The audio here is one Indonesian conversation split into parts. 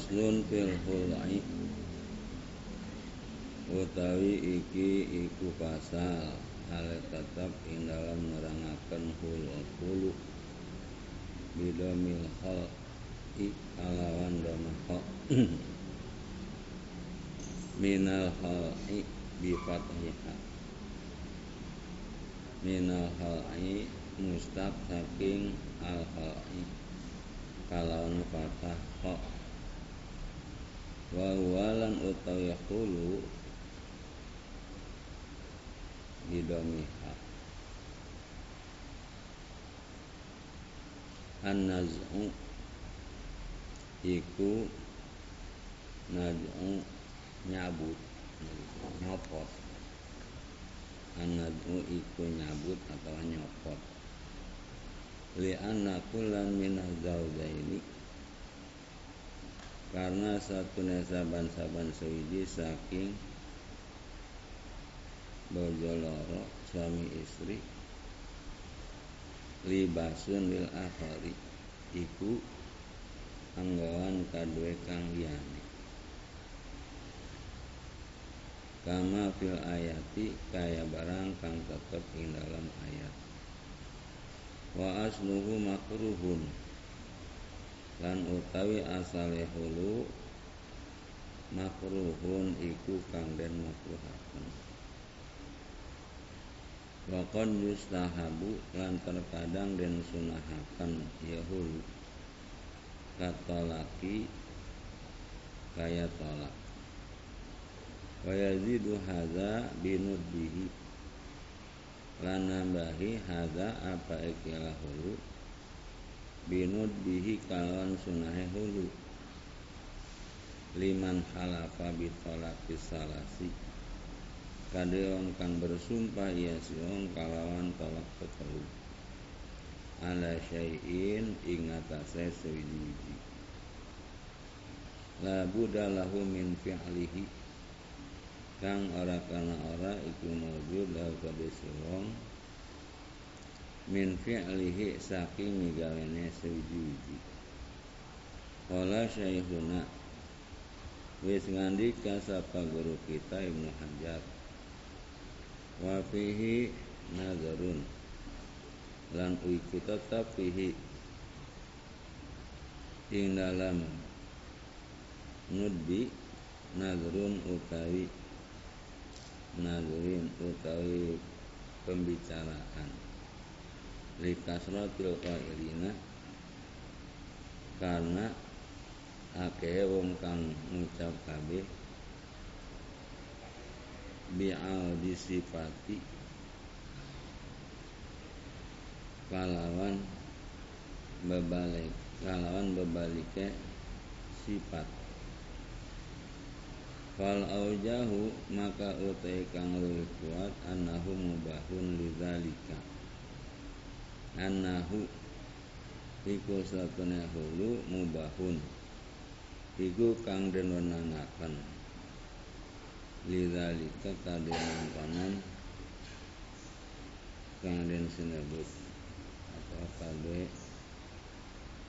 Faslun fil khul'i utawi iki iku pasal. Hal tetap ing dalam nerangaken hulu hulu bidomil khal'i kalawan dhamma kha minal khal'i bi fathiha minal khal'i mustaq saking al khal'i kalawan fathah kha wa walan utawi hulu bidomiha. An-naz'u iku naz'u nyabut. Nyopot. An-naz'u iku nyabut atau nyopot. Li anna kullan min zawjaini karena satu saban-saban sewiji saking bojo loro suami istri libasun lil akhari iku anggawan kadue kang liyane. Kama fil ayati kaya barang kang tetep ing dalam ayat. Wa asluhu makruhun lan utawi asale hulu makruhun iku kang den makruhaken. Wakon yustahabu lan terkadang den sunahaken yahul. Katolaki kaya tolak. Wa yazidu hadza binudbihi lan nambahi hadza apa ikilah hulu binudbihi kalon sunahe hulu. Liman halafa bitolaki salasi kade wong kang bersumpah iya si wong kalawan tolak ketelu. Ala syai'in ing atase sewiji-wiji la buddha lahu min fi'lihi. Kang ora kana ora iku mawjud lahu kade si wong min fi'lihi saking migawene sewiji-wiji Kala syaikhuna Wis ngandika sapa guru kita Ibnu Hajar? Wa fihi nazarun. Lan iku tetap fihi. Ing dalam nudbi nazarun utawi nazarin utawi pembicaraan likasratil qailina karena akeh wong kang ngucap kabeh bi'al disifati kalawan bebalik kalawan bebalike sifat. Fal aujahu maka utai kang luwih kuat annahu mubahun lidzalika annahu iku satune hulu mubahun. Iku kang den wenangaken. Lidzalika kadenan panan kang den sinebut atau kade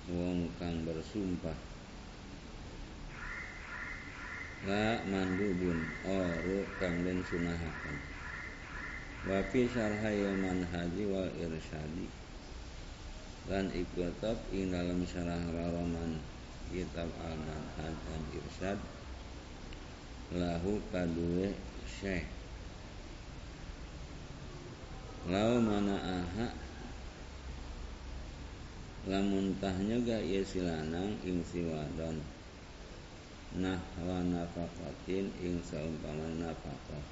wong kang bersumpah. La mandubun oru kang den sunahaken. Wa fi syarhil manhaji wal irsyadi lan iku tetap ing dalam syarah rawaman kitab al-manhaj dan irsyad lahu kadue syekh. Lau mana aha lamun tahnya ga ieu silanang ing siwadon nahwa nafaqatin ing saumpama nafaqah.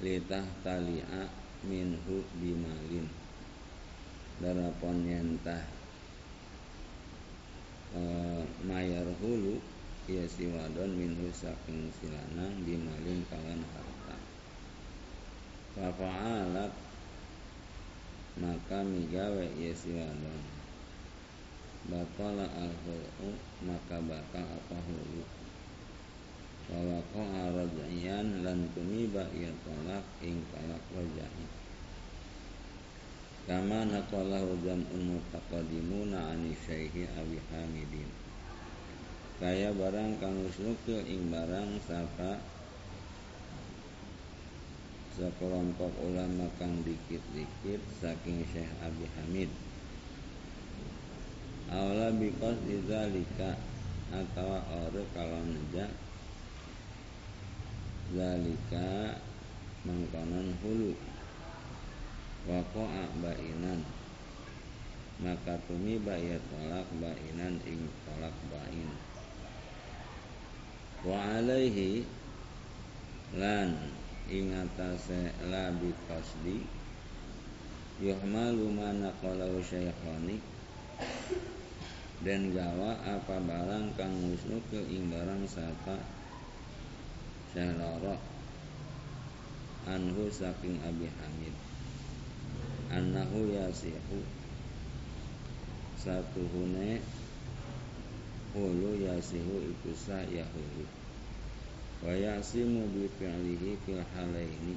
Litah talia minhu bimalin darapon yentah e, mayar hulu ya si wadon minhu saking silanang bimalin kawan harta. Fafa'alat maka migawe ya si wadon batala al maka batal apa hulu. Wawakoha rajaian lan tumiba ia tolak ing talak rajai Kama naqalahu jam'un mutaqaddimuna ani syaihi abi hamidin. Kaya barang kang nukil ing barang sapa sekelompok ulama kang dikit-dikit saking Syekh Abi Hamid. Aula bikos lika atau ore kalau nejak. Zalika mengkonon hulu wako'a bainan. Maka tumi ya tolak bainan ing tolak bain. Wa alaihi lan ing atase la bi qasdi yuhmalu mana qalau syaikhani dan gawa apa barang kang musnukil ing barang sapa syahrara anhu saking Abi Hamid annahu yasihu satu hune hulu yasihu iku sah yahulu wa yasimu bi fi'lihi fil halaini.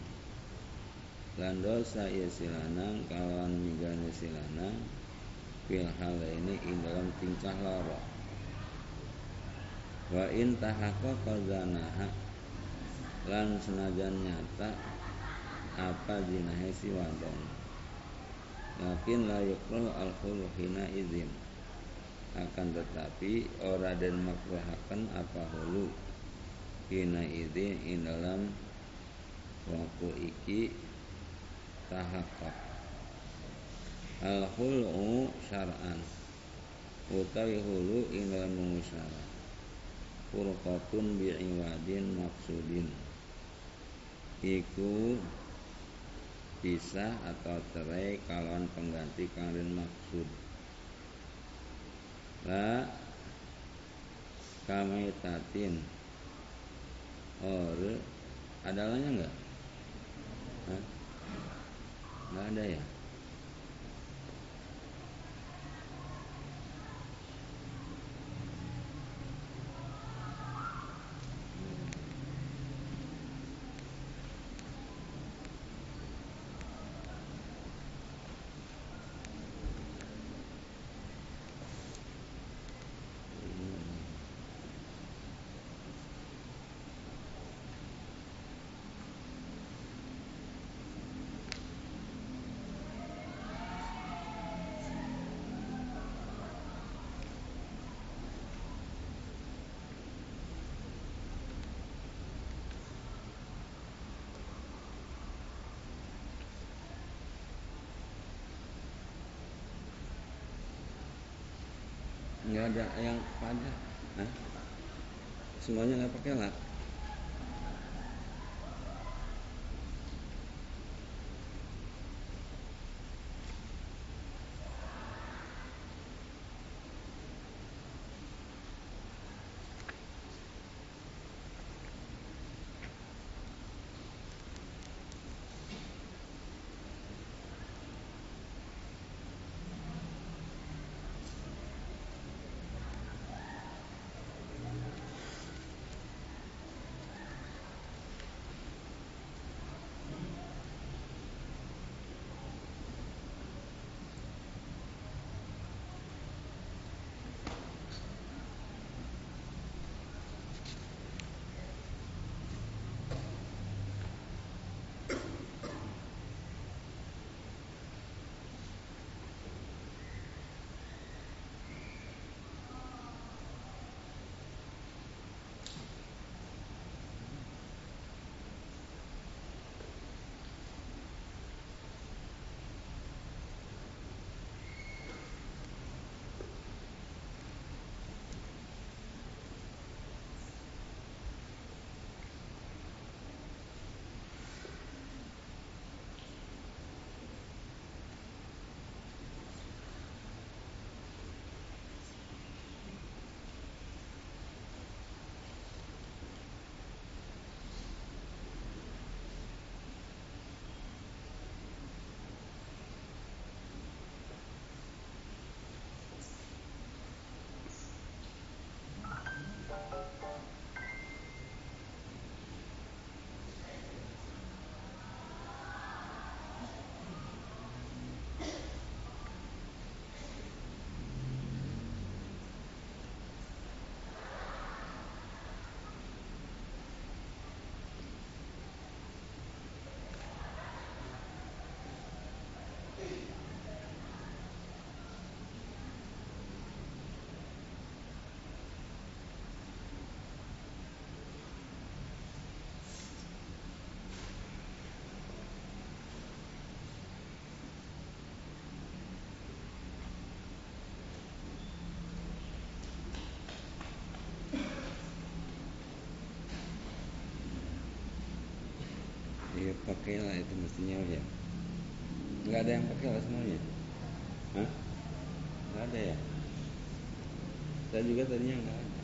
Lan dosa ya silanang kawan migane silanang fil halaini ing dalam tingkah loro wa in tahaqqa zanaha lan senajan nyata apa zinahe si wadon lakin la yukrahu al hina izin. Akan tetapi ora dan makruhakan apa hulu. Hina idin in dalam waktu iki tahakak. Al hulu syar'an. Utawi hulu in dalam mengusaha furqatun bi'iwadin maksudin. Iku bisa atau cerai kalon pengganti kalian maksud. La tatin or adalahnya enggak Hah? enggak ada ya nggak ada yang pada Hah? semuanya nggak pakai lah pakailah itu mestinya ya nggak ada yang pakai lah semuanya. Hah? nggak ada ya? Saya juga tadinya nggak ada.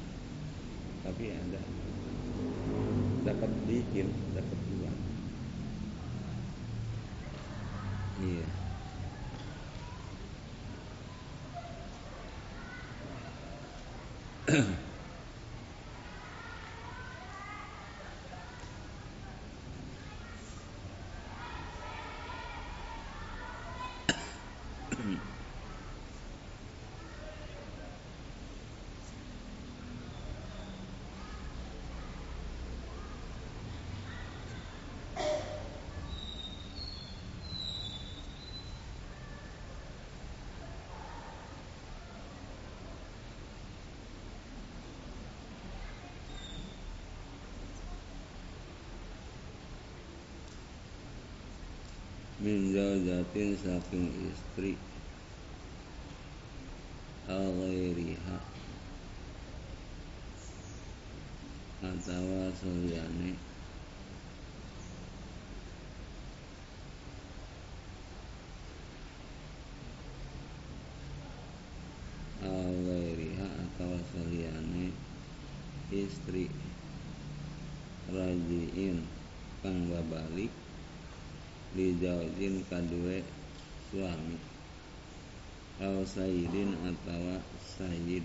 Tapi ada. Dapat bikin dapat uang iya min zaujatin saking istri. Ghairiha atawa saliyane ghairiha atawa saliyane istri rajiin kang babalik. li zaujin kadue suami. Au sayyidin atawa sayyid.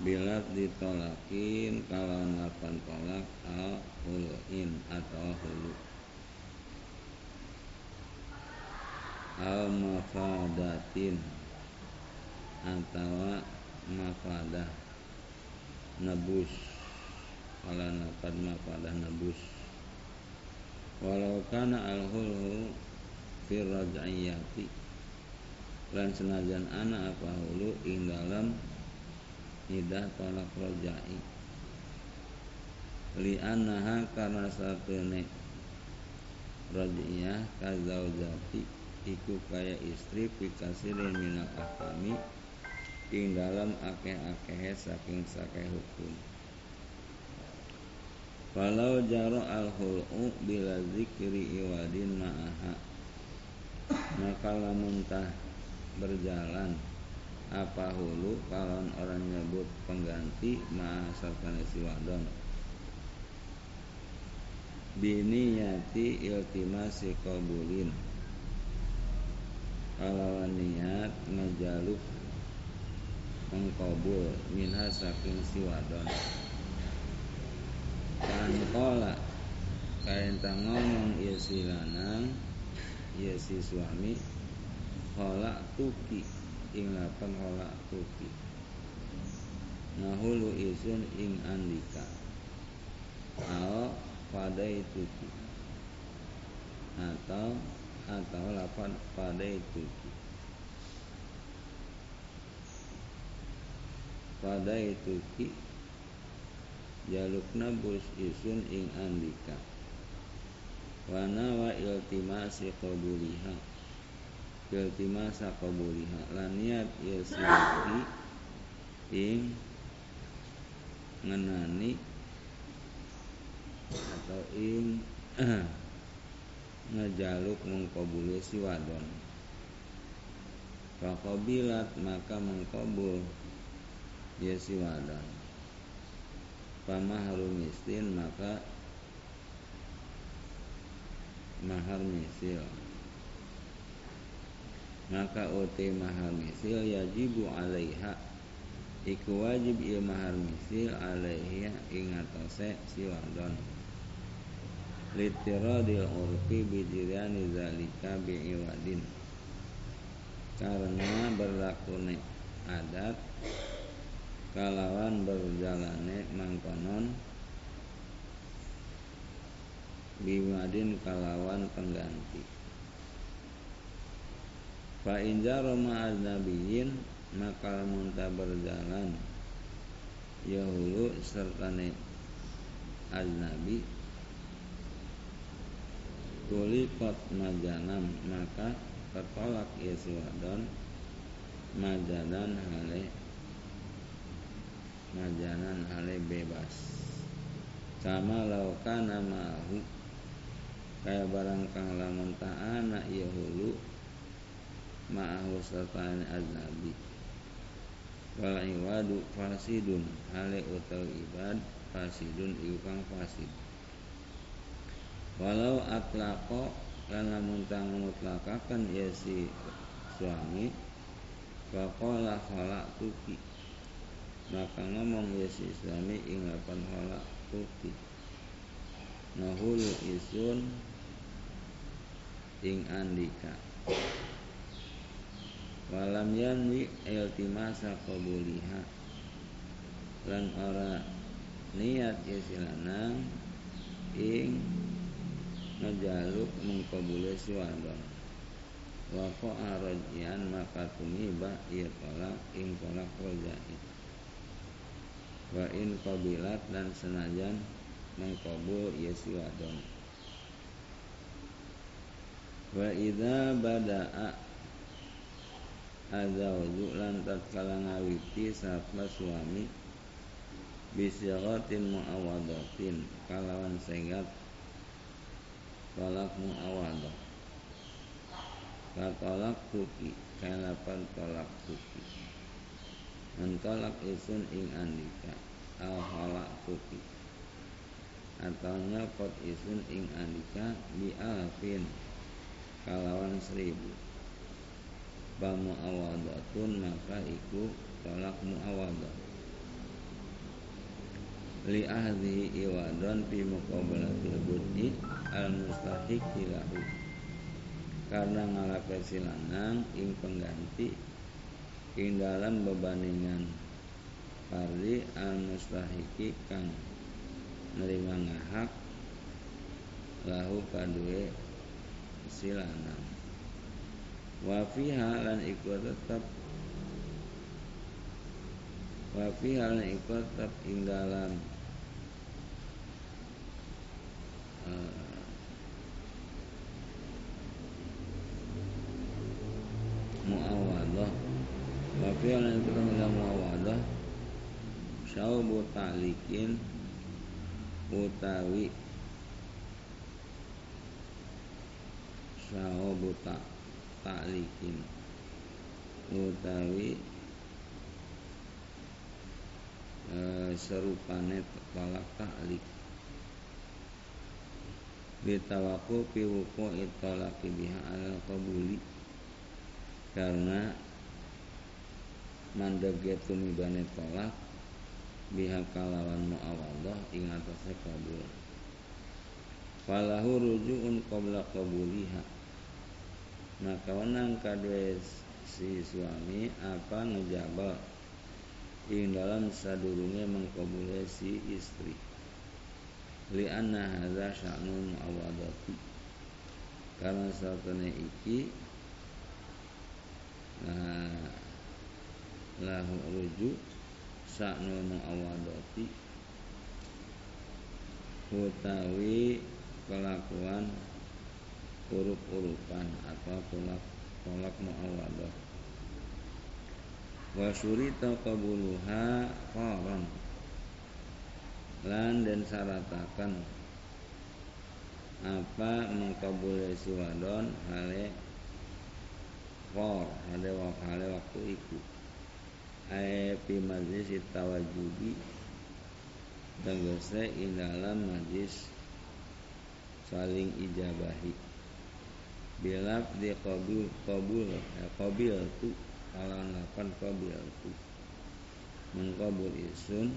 Bila ditolakin kalau lapan tolak al huluin atau hulu. Al mafadatin atau mafadah. Nebus. Kalau lapan mafadah nebus walau kana al hulu fi raj'iyati lan senajan anak apa hulu ing dalam idah tolak rojai li anaha karena satune raj'iyah kazaujati iku kaya istri pikasirin minal ahkami ing dalam akeh-akeh saking sakeh hukum Walau jaro al hul'u bila zikri iwadin ma'aha. Maka lamun tah berjalan apa hulu kalau orang nyebut pengganti ma'asalkan si wadon? Biniyati iltimasi qabulin Kalau niat ngejaluk mengkabul minha saking si wadon kan kola kain ngomong ya si lanang ya si suami kola tuki. Ing lapan kola tuki. Nahulu isun ing andika. Al padai tuki. Atau atau lapan padai tuki. Padai tuki jalukna bus isun ing andika. Wana wa iltimasi qabuliha. Iltimasa qabuliha. Lan niat ya silaki ing ngenani atau ing ngejaluk mengkabuli si wadon. Fakobilat maka mengkabul ya si wadon pamahru mistin maka mahar misil. Maka uti mahar misil yajibu alaiha. Iku wajib il mahar misil alaiha ingatose si wadon litiradil urfi bijirani zalika bi'iwadin. Karena berlaku adat kalawan berjalane mangkonon. Bimadin kalawan pengganti. Fa injaro ma'al nabiyin maka munta berjalan. Yahulu serta nabi tulikot majanam maka tertolak yeswadon majanan hale majanan hale bebas. Sama laukana ma'ahu kaya barang kang lamun ta'ana ieu hulu. Ma'ahu sartane aznabi wal iwadu fasidun. Hale utawi ibad fasidun iku kang fasid. Walau atlaqo lan lamun tang mutlakaken ya si suami faqala tuki maka ngomong ya si suami ing lapan tuki nahulu isun ing andika. Walam yanwi iltimasa qabuliha. Lan ora niat ya silanang ing ngejaluk mengkabule si wadon. Wa arajian maka tumiba iya tolak ing tolak rojai wa in qabilat dan senajan mengkabul ya si wadon wa idza bada'a azawju lan tatkala ngawiti sapa suami bisyaratin muawadatin kalawan sengat tolak muawadah. Katolak tuki Kalapan tolak tuki Mentolak isun ing andika. Al halak tuki Atau nyokot isun ing andika Bi alfin Kalawan seribu. Fa muawadatun maka iku tolak muawadah li ahli iwadon fi muqabalatil bud'i al mustahik lahu karena ngalape silanang ing pengganti ing dalam bebandingan pardi al mustahiki kang nerima ngahak lahu kadue silanang. Wa fiha lan iku tetep wa fiha lan iku tetep ing dalam uh, muawadah wa fiha lan iku tetep dalam muawadah syaubu ta'likin utawi syaubu ta'likin ta'likin. Utawi e, serupane tolak ta'lik. Bitawaku piwuku itolaki biha ala kabuli karena mandege tumibane tolak biha kalawan mu'awadah ing atase kabul. Falahu rujuun qabla qabuliha. Maka wenang kadue si suami apa ngejabal ing dalam sadurunge mengkabule si istri? Li anna hadza sya'nun awadati karena satune iki nah lahu rujuk sya'nun awadati utawi kelakuan uruk-urukan atau tolak tolak muawadah wa syurita qabuluha lan dan syaratakan apa mengkabulai si wadon hale qor hale hale waktu iku pi majlis tawajubi tegese ing dalam majlis saling ijabahi. Bilaf di kabul kabul ya kabil tu kalangan lapan kabil tu. Mengkabul isun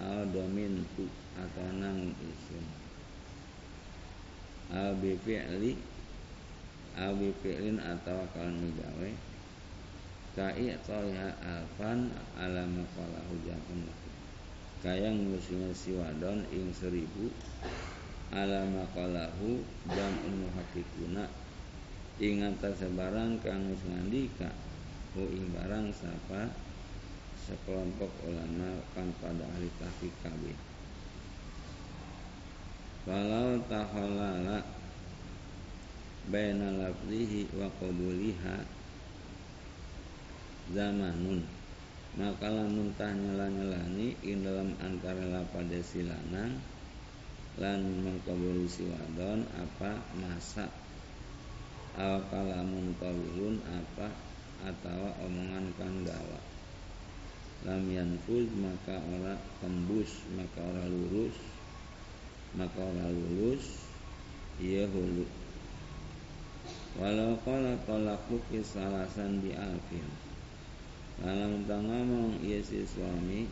al domin tu atau nang isun. Al bifi'li al bifi'lin atau kalan migawe kai toya alfan ala makalahu jakun kayang musimnya siwadon ing seribu ala maqalahu jam'un muhaqqiquna ing antase barang kang ngandika ku ing barang sapa sekelompok ulama kang pada ahli tahqiq kabeh walau tahalala baina lafzihi wa qabuliha zamanun maka lamun tah nyala-nyalani ing dalam antara lapade silanang lan mengkabul si wadon apa masa al kalamun tawilun apa atau omongan kang dawa lam yanfuz maka ora tembus maka ora lurus maka ora lulus iya hulu walau kala tolakku kisalasan di alfin dalam ngomong iya si suami.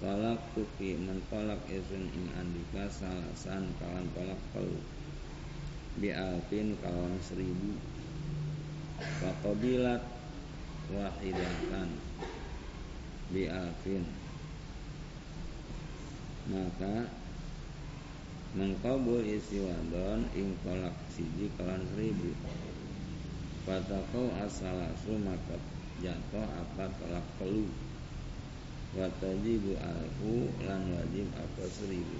Tolak tuki mentolak isun ing andika salasan kawan tolak telu Bi alfin kawan seribu. Fakobilat wahidatan. Bi alfin Maka Mengkabul isi wadon ing tolak siji kawan seribu. Fatakau asalasu maka jatuh apa tolak telu watajibu alfu lan wajib apa seribu.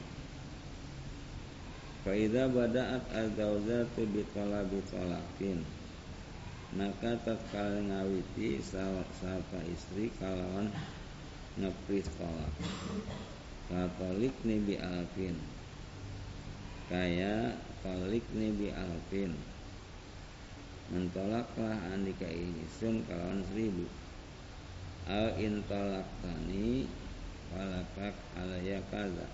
Faida bada'at al-zawjatu bitolabi tolakin Maka tatkala ngawiti sapa istri kalawan ngepris tolak Katolik bi alfin. Kaya tolik bi alfin Mentolaklah andika ini sun kalawan seribu. Al intalaktani walakak alaya kaza.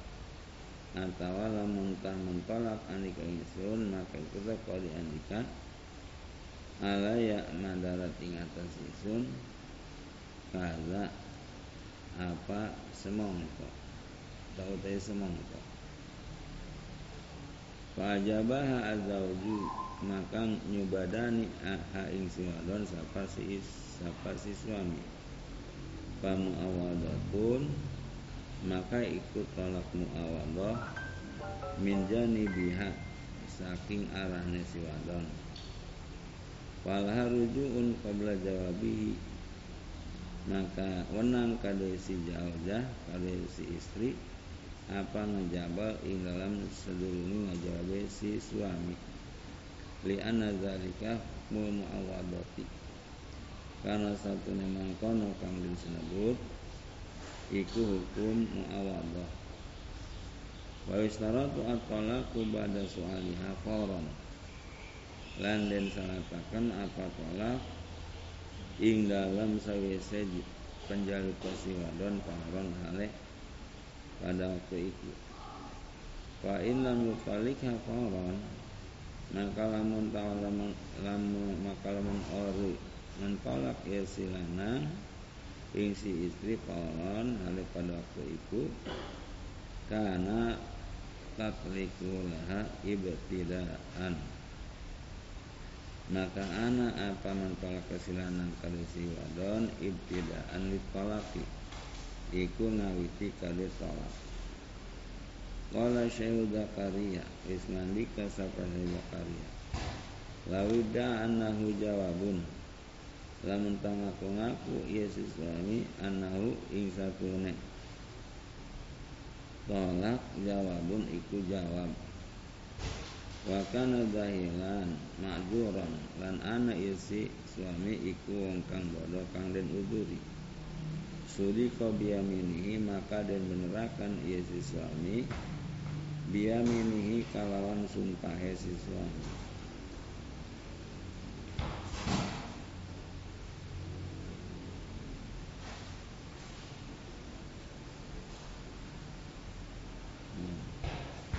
Atau lamun tah mentolak andika ingsun maka itu kau andika alaya madarat ing atas ingsun kaza apa semongko. Tau teh semongko? Fajabaha azauju maka nyubadani ha ing siwadon sapa si sapa si suami. Muawadatun maka ikut tolak muawadah min biha saking arahnya si wadon wal harujuun qabla jawabihi maka wenang kade si jauzah kade si istri apa ngejabal ing dalam sedurungi ngejawab si suami li anna zalika muawadati karena satu memang kono kang disebut iku hukum muawadah wa istaratu at-talaqu ba'da su'aliha fawran lan den salatakan apa tolak ing dalam sawise penjaluk wadon pangron hale pada waktu itu. Fa in lam fawran maka lamun ta'lamun lamun maka lamun ori. Mentolak ya silana ing si istri kolon hal pada waktu itu. Karena tatliku laha ibtidaan. Maka anak apa mentolak kesilanan kali si wadon ibtidaan ditolaki iku ngawiti kali tolak Kala Syekh Zakaria Ismandika sapa Zakaria. Lawida annahu jawabun. Lamun ngaku ngaku iya si suami anahu ing satune tolak jawabun iku jawab. Wa kana dahilan ma'duran lan ana iya si suami iku wong kang bodoh kang den uduri sudi kau biaminihi maka den benerakan iya si suami biaminihi kalawan sumpah si suami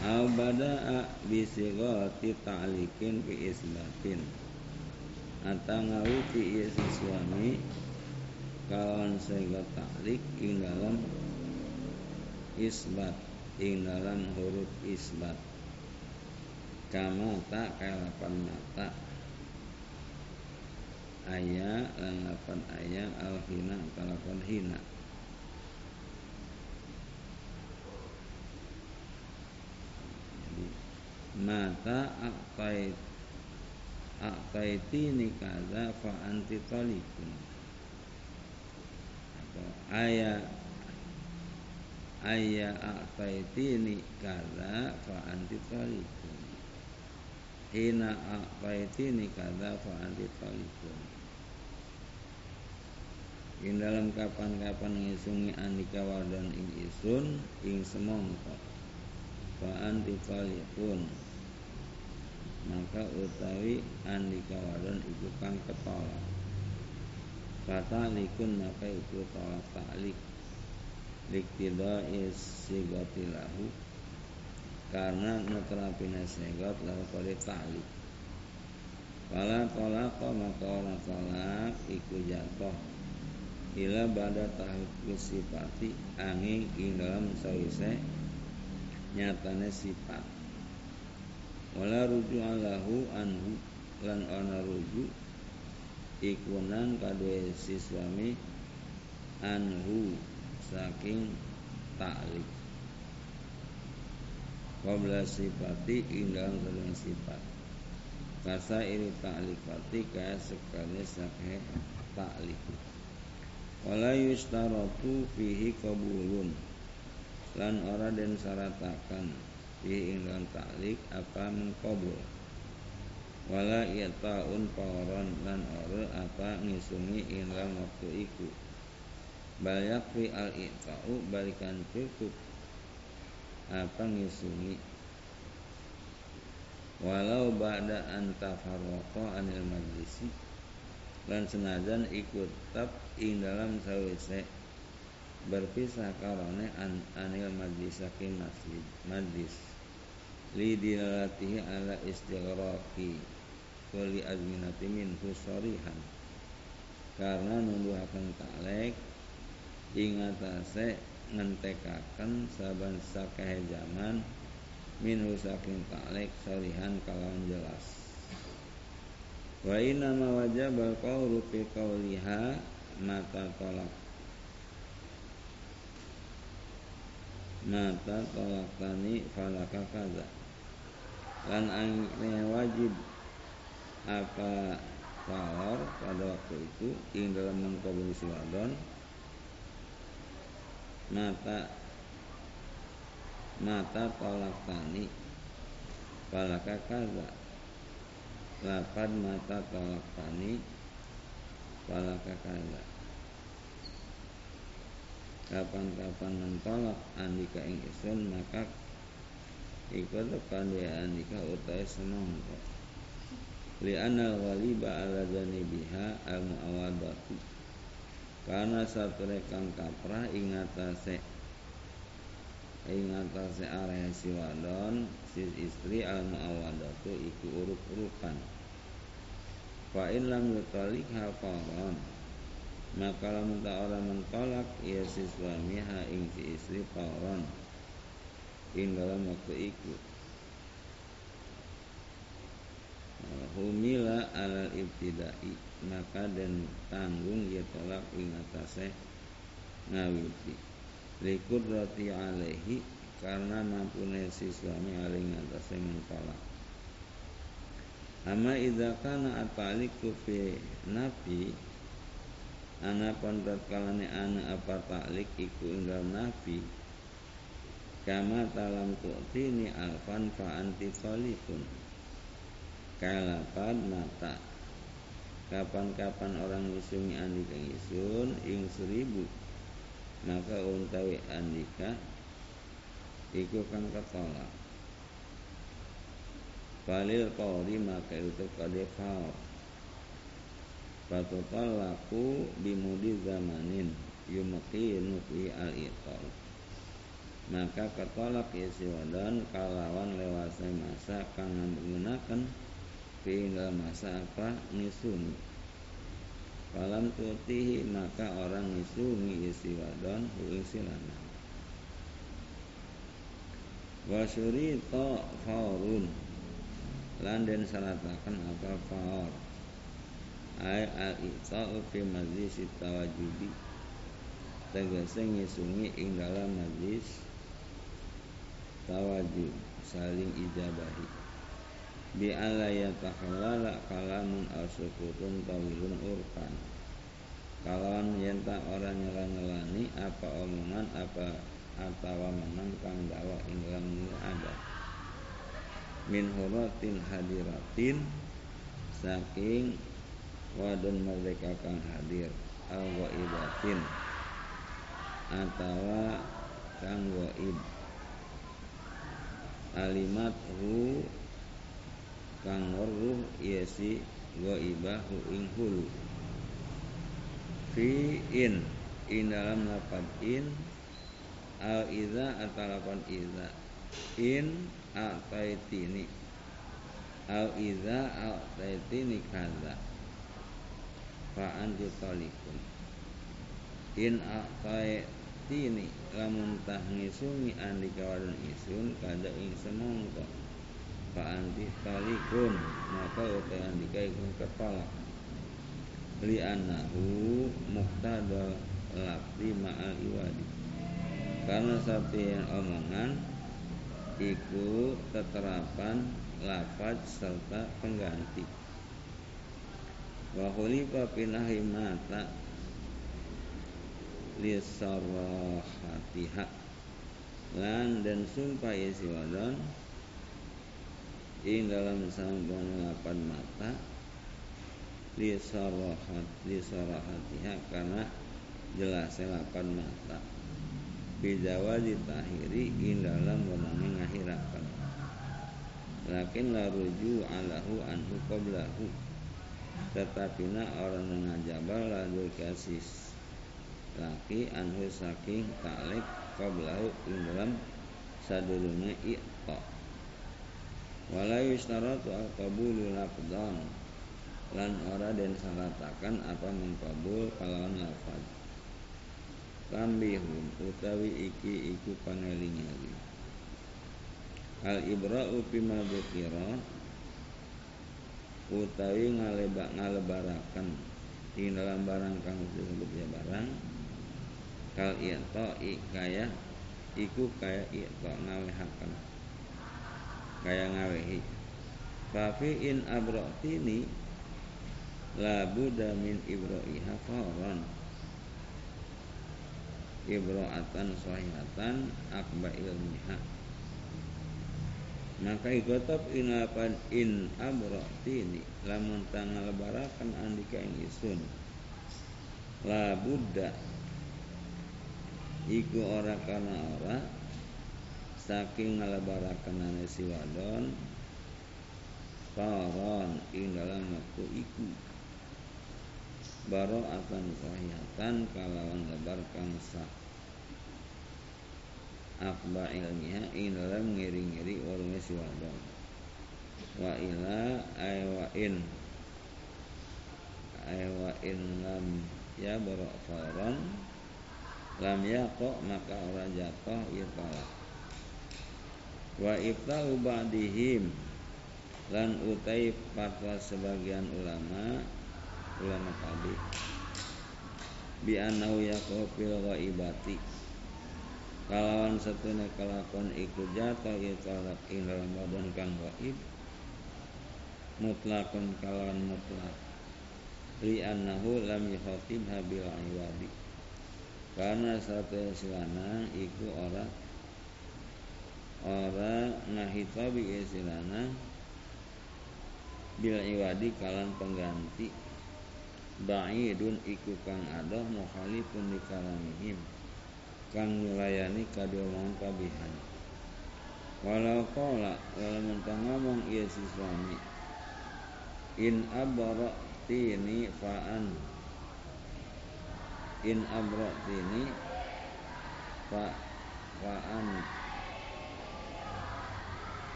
Au bada'a bisigati ta'likin fi isbatin. Atau ngawiti iya si suami Kawan sehingga ta'lik ing dalam isbat ing dalam huruf isbat. Kama tak kalapan mata. Ayat lan lapan ayat al hina kalapan hina. Maka aktait aktaitini kaza fa anti talikun atau aya aya aktaitini kaza fa anti talikun hina aktaitini kaza fa anti talikun ing dalam kapan-kapan ngisungi andika wadon ing isun ing semongko. Fa anti pun maka utawi andika wadon iku kang ketolak kata likun maka iku tolak ta'lik liktida isigatilahu karena neterapina segot lalu kode ta'lik Kala tolak maka orang tolak iku jatuh. Ila pada tahap sifati angin ing dalam sawise nyatane sifat. Wala rujuk alahu anhu lan ana rujuk ikunan kadue si suami anhu saking ta'lik Qabla sifati ing dalam sifat. Kasa iri ta'likati kaya sekali sakhe ta'lik Wala yustaratu fihi kabulun Lan ora den saratakan Fihi ing ta'lik apa mengkabul. Wala ta'un pawaron lan ora apa ngisungi ing waktu iku Bal fi al-i'ta'u balikan cukup Apa ngisungi walau ba'da an tafarraqa anil majlisi lan senajan ikut tap ing dalam sawise berpisah karone an anil majlis saking masjid majlis. Li dilalatihi ala istighraqi kulli azminati min husarihan karena nunduhaken taklek ing atase ngentekaken saban sakahe zaman minhu saking taklek salihan kalawan jelas. Wa inna ma wajabal qawlu fi qawliha mata tolak mata tolak tani falaka kaza. Lan angknya wajib apa tawar pada waktu itu ing dalam mengkabuli siwadon mata mata tolak tani palaka kaza. Lapan mata tolak tani palaka kaza. Kapan-kapan mentolak andika ing isun maka ikut dia andika utai semangka. Li anal ghaliba ala biha al muawadatu karena satu rekang kaprah ingatase ing atase area si wadon si istri al muawadatu iku uruk-urukan fa in lam yutalik hafaron maka lamun tak orang mentolak ia si suami ha ing si istri paron ing dalam waktu iku. Humila alal ibtidai maka dan tanggung ia tolak ing atase ngawiti roti alaihi karena mampu si suami alih ngatasé mentolak Ama idza kana ataliku fi nafi ana pantat kalane ana apa taklik iku ing nafi kama talam tu'tini alfan fa anti kalapan mata kapan-kapan orang ngisungi andi isun ing seribu maka untawi andika iku kang ketolak. Falil qawri maka itu kade faur Fatutal laku bimudi zamanin Yumqinu fi al itol Maka ketolak isi wadan kalawan lewasnya masa kang menggunakan Fi masa apa nisuni Falam tutihi maka orang isungi isi wadon hu isi lanang Wa to faurun. Lan den salatakan apa faur. Ay al-i'ta'u fi majlis tawajubi Tegese ngisungi ing dalam majlis Tawajub Saling ijabahi bi ala yatakhallala kalamun aw sukutun tawilun urkan kalawan yenta orang nyela-nyelani apa omongan apa atau menang kang dawa ing ada min huratin hadiratin saking wadon merdeka kang hadir al waidatin atawa kang waib. Alimat hu kang weruh ieu si ghaibahu ing hulu. Fi in in dalam lapan in al iza atau lapan iza. In a'taitini al iza a'taitini kaza. Fa anti talikun in a'taitini lamun tah ngisungi andi kawadon isun kada ing semongko fa anti talikun maka utai andika iku ketolak li anahu muqtada lafzi ma'al iwadi. Karena yang omongan iku keterapan lafaz serta pengganti. Wa khulifa pinahi mata li sarahatiha lan dan sumpah isi wadon ing dalam lapan mata li sarahat li sarahatiha karena jelas lapan mata. Bijawazi tahiri in dalam wenang ngahirakan lakin la ruju alahu anhu qablahu tetapi na orang ngajabal lalu kasih laki anhu saking talik qablahu ing dalam sadurunge wala yustaratu al qabulu lafdhan lan ora den salatakan apa mengkabul kalawan lafaz. Tambihun utawi iki iku pangeling-eling al ibra'u bima dzukira utawi ngalebak ngalebaraken di dalam barang kang disebut ya barang kal ito kaya iku kaya ito ngawehaken kaya ngawehi. Fafi in abrotini la buddha min ibro'iha fawran ibro'atan sahihatan akba ilmiha. Maka igotop inapan in abrotini lamun tangal lebarakan andika ing isun. La buddha iku ora kana ora saking ngalebarakan ane si wadon faron ing dalam waktu iku. Baro akan sahihatan kalawan lebar kang sah akba ilmiha ing dalam ngiri-ngiri warunge si wadon. Wa ila aywa in. Aywa in lam ya baro faron lam yaqo maka ora jatuh ya talak wa iftau ba'dihim. Lan utai fatwa sebagian ulama ulama tadi. Bi anau fil ghaibati. Kalawan satune kelakon iku jatuh ya talak ing dalam kang gaib. Mutlakun kalawan mutlak. Li annahu lam yukhatibha bil iwadi karena satu silana iku ora ora ngahitabi silana bil iwadi kalan pengganti. Ba'idun iku kang adoh mukhalifun di kalamihim kang nyulayani kadua omongan kabihan. Walau kola walau mentang ngomong iya si suami in abara tini fa'an. In abratini fa fa'an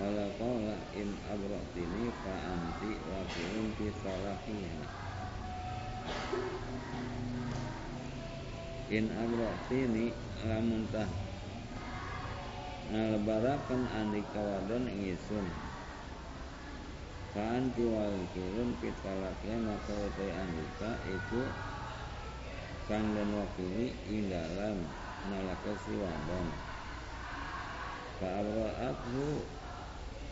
wala qala in abratini fa anti wakilun fi salahiha in abratini lamun tah ngalebarakan andi kawadon ingisun fa anti wakilun fi talaknya maka utai andika itu kang dan wakili ing dalam wadon. Fa abra'athu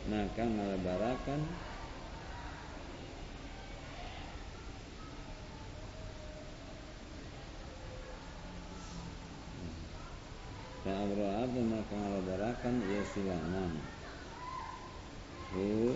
maka ngalebarakan fa abra'athu maka ngalebarakan ya silanan hu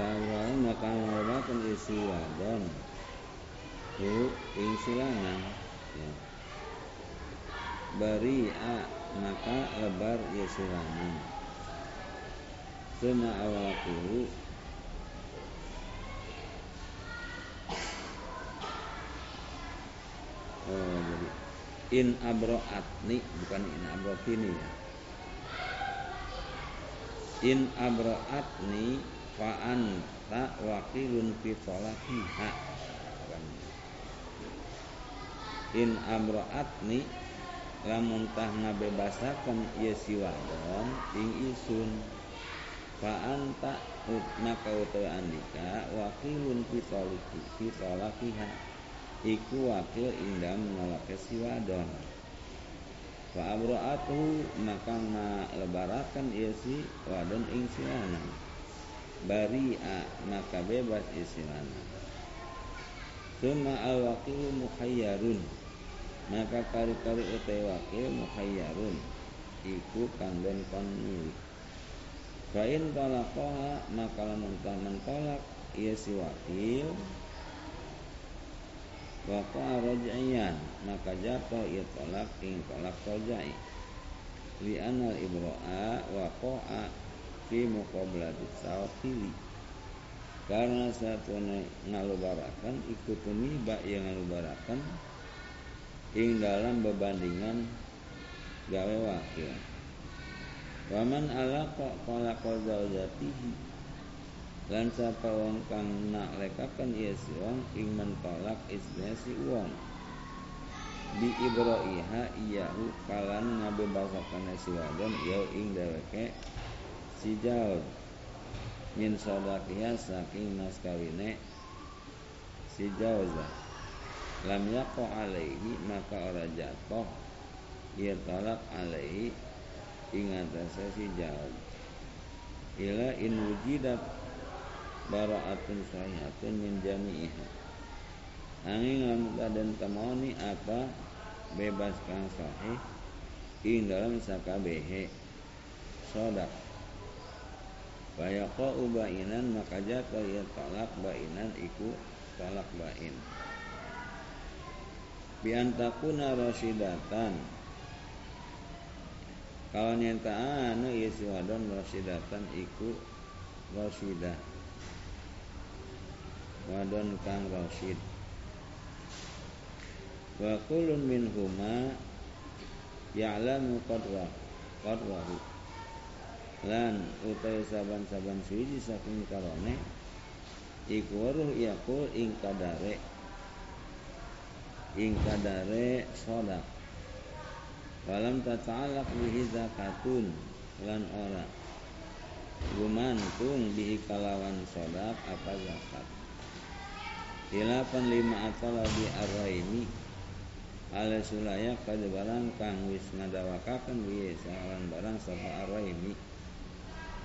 Kalau maka ngorbakan isi wadon. Hu ing silangan ya. Bari a maka lebar ya silangan Suma awalakuhu Oh jadi in abro'atni bukan in abrokini ya. In abro'atni fa anta wakilun fi talaqiha in amraatni lamun tah ngabebasaken ieu si wadon ing isun. Fa anta maka utawi andika wakilun fi talaqi fi iku wakil ing dalem nolake si wadon fa abraatu maka ngalebaraken ieu si wadon ing si lanang bari'a maka bebas istilahnya Suma al wakil mukhayyarun maka kari-kari utai wakil mukhayyarun iku kandon kon milik Fa'in talakoha maka lamun mentolak ia si wakil. Waqa'a raj'iyan maka jatuh ia tolak ing tolak raj'i. Li anal ibro'a waqa'a fi muqabalati tawkili karena satu ngalubarakan ikut bak yang ngalubarakan ing dalam berbandingan gawe wakil. Waman ala kok kala zaujatihi lan sapa wong kang nak lekakan iya si wong ing mentolak istilah si wong. Di ibroiha iyahu kalan ngabebasakan si wadon yau ing deweke si Jaud min sodakiha saking mas kawine. Si Jauzah lam yaqo alaihi maka ora jatuh. Ia talak alaihi si Jaud ila in wujidat bara'atun sahihatun min jami'iha. Angin lamun kaden temoni apa bebas kang sahih ing dalam sakabehe. Sodak Fayaqa ubainan maka jatuh ya talak bainan iku talak bain. Biantakuna rosidatan kalau nyata anu ya wadon rosidatan iku rosidah wadon kang rosid wa kulun min huma ya'lamu qadwa qadwahu lan utawi saban-saban suci saking karone iku waruh yakul ing kadare. Ing kadare sodak Walam tata'alaq bihi lan ora. Gumantung bihi kalawan sodak apa zakat? Hilapan lima atau lebih arraini ala sulaya kada barang kang wis ngadawakaken bihi salan barang sapa arraini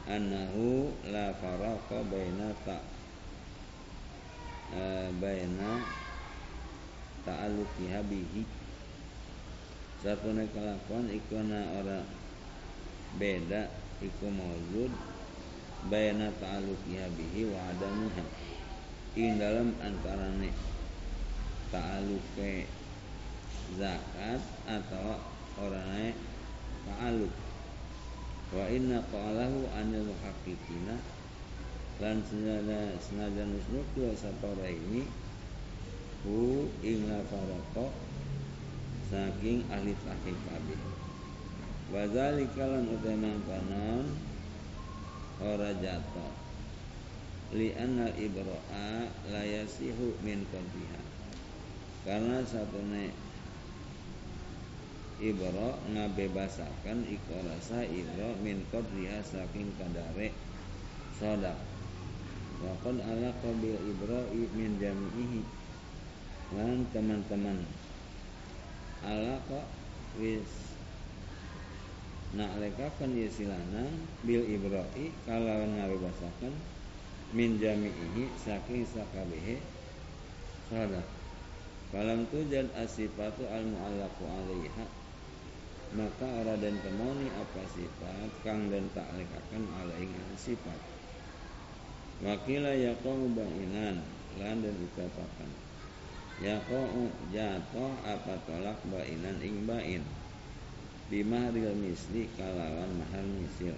annahu la faraqa baina ta uh, baina ta'alluqiha bihi. Satune kelakuan iku na ora beda iku maujud baina ta'alluqiha bihi wa adamiha ing dalam antarane ta'alluqe zakat atau orangnya ta'alluq wa inna qalahu anil muhaqqiqina. Lan senada senajan nusnuku sapara ini hu ing la farqa saking ahli tahqiq kabeh. Wa zalika lan kanon ora jatuh li anna ibra'a la yasihu min qadhiha karena satu nek ibro ngabebasakan iko rasa ibro min kodriha saking kadare. Sodak Wakon ala qabil ibro min jami'ihi. Lan teman-teman. Ala kok wis nak lekakan ya silana bil ibroi kalau ngabebasakan min jami'ihi saking sakabehe. Sodak Falam tujad asifatu al mu'allaku alaiha maka ora den temoni apa sifat? Kang den taklikaken alaihi sifat. Wakila yaqau bainan lan den ucapaken yaqau jatuh apa tolak bainan ing bain. Bimahril misli kalawan mahar misil.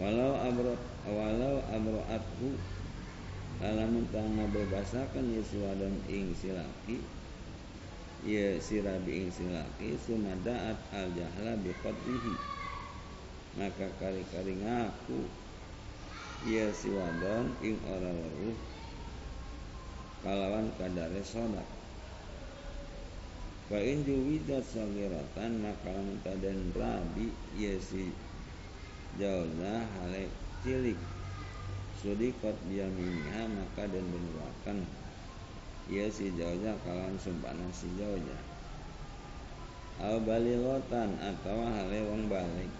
Walau abro walau abroathu lamun tang ngabebasaken ya wadon ing silaki ya si rabi ing silaki sumadaat al jahla biqadrihi maka kari-kari ngaku. Ya si wadon ing ora weruh kalawan kadare sodak Fa in juwidat sagiratan maka lamun rabi ya si jauza hale cilik. Sudikot biyaminiha maka dan benuakan ia si jauza kalawan sumpana si jauza al balilotan atau hale wong balik.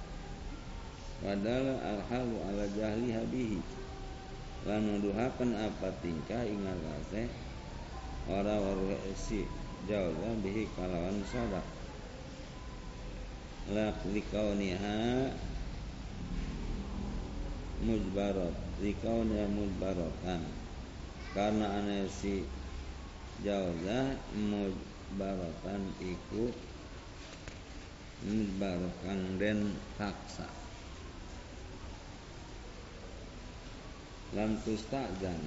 Padahal al halu ala jahli habihi. Lan nuduhaken apa tingkah ingat kasih? Ora waru si jauza bihi kalawan sodak la likauniha mujbarat likauniha mujbaratan karena ane si jauza mujbaratan iku mujbaratan den paksa. Lam tustazan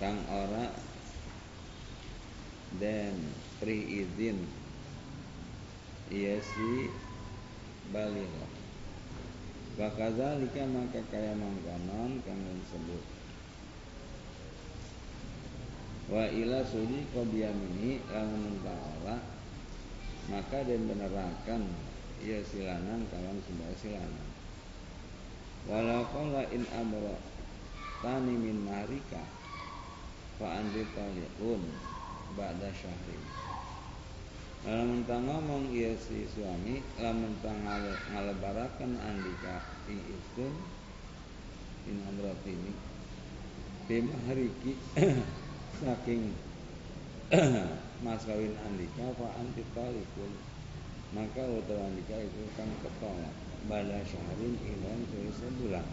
kang ora dan pri izin ia si balighah Wakazalika maka kaya mangkonon kang disebut Wa ila sudi qobiyamini lamun ora maka dan benerakan ia silanan kawan sebagai silanan. Walau qala in amro tani min marika fa anri taliqun ba'da syahrin lamun tang ngomong iya si suami lamun tang ngalebarakan andika ing isun in amratini bima hariki saking mas kawin andika fa anti talikun maka utawa andika itu kan ketolak. Bala syahrin ilan sebulan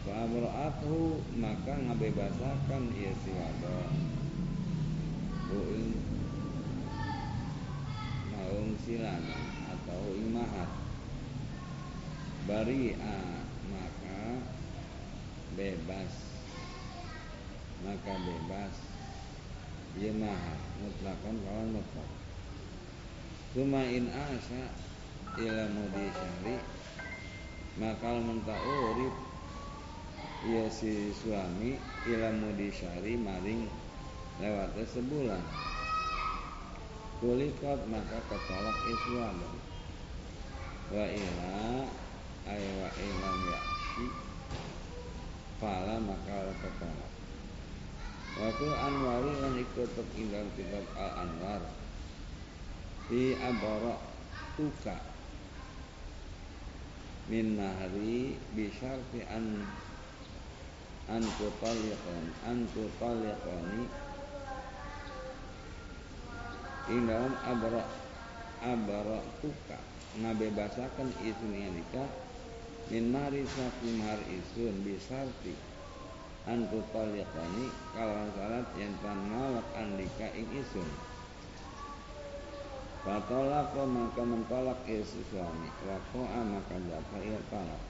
Fa amra'athu maka ngabebasakan ia si wadon Maung silanan atau imahat. Bari'a maka bebas Maka bebas. Ia mahat Mutlakan kawan mutlak. Tuma in asa Ila mudi syari Maka mentah urip ia si suami ilamu syari maring lewatnya sebulan. Kulikot maka ketolak iswamu wa ila ay wa ilam yakshi fala maka ketolak Waktu Anwari lan ikut tinggal kitab Al Anwar di abarok tuka. Min mahri bisyarti an an tutaliqan an tutaliqani ing dalam abra abra tuka ngabebasaken isun nikah. Min mari saking mahar isun bisarti an tutaliqani kalawan syarat yang tan ngalak andika ing isun. Fatolak maka mentolak isu suami Wako'a maka jatuh ia talak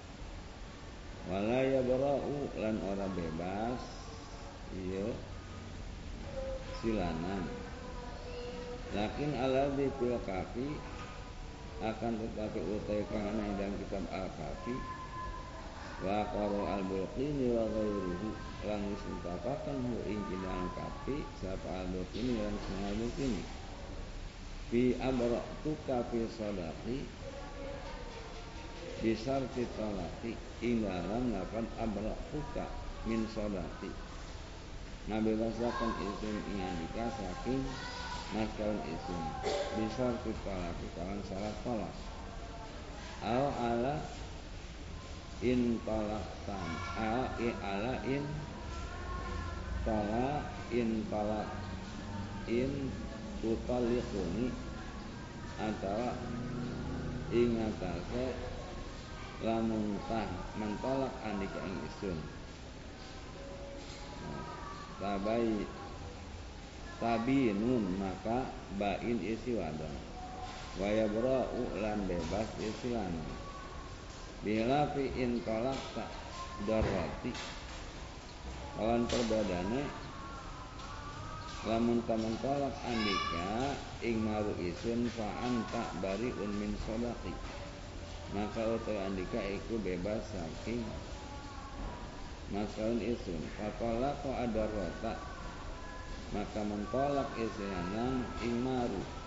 wala yabra'u lan ora bebas. Iya. Silanan. Lakin di fil kafi akan tetapi utai kana dalam kitab al kafi wa qaru al bulqini wa ghairuhu lan disentapakan hu ing kafi sapa al bulqini lan al bulqini fi abra tuka fi sadaqi bisar titolati ing dalam lapan abra fuka min sodati ngabebasakan isim ingan nikah saking maskaun isim bisar titolati kawan syarat tolak al ala in tolak tan al i ala in tolak in tolak in tutaliquni atau ingatase lamun tah mentolak andika ing isun. Tabai tabinun maka bain isi wadon. Waya bra'u lan bebas isi lanang bila fi intolak tak darati kawan perbedane lamun taman tolak andika ing maru isun fa anta bariun min sodaki maka utawa andika iku bebas saking masalun isun fakola ko ada rota maka mentolak isyanan ing maru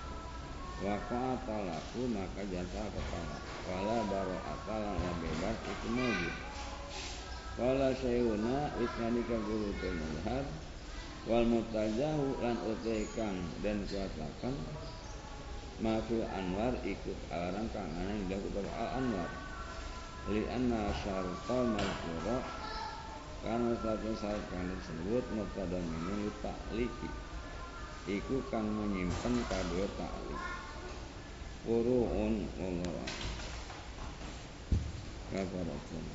Waqa'a talaku maka jasa ketolak Wala baro atalan bebas itu mobil Wala syai'una isnanika guru tulmulhar Wal mutajahu lan utai kang dan kuatakan Mafil anwar ikut alarang kang anang dilakukan al anwar Li anna syartal malkura karena satu saat kang disebut minun takliki iku kang menyimpan kadua taklik furuun wallahu kafaratun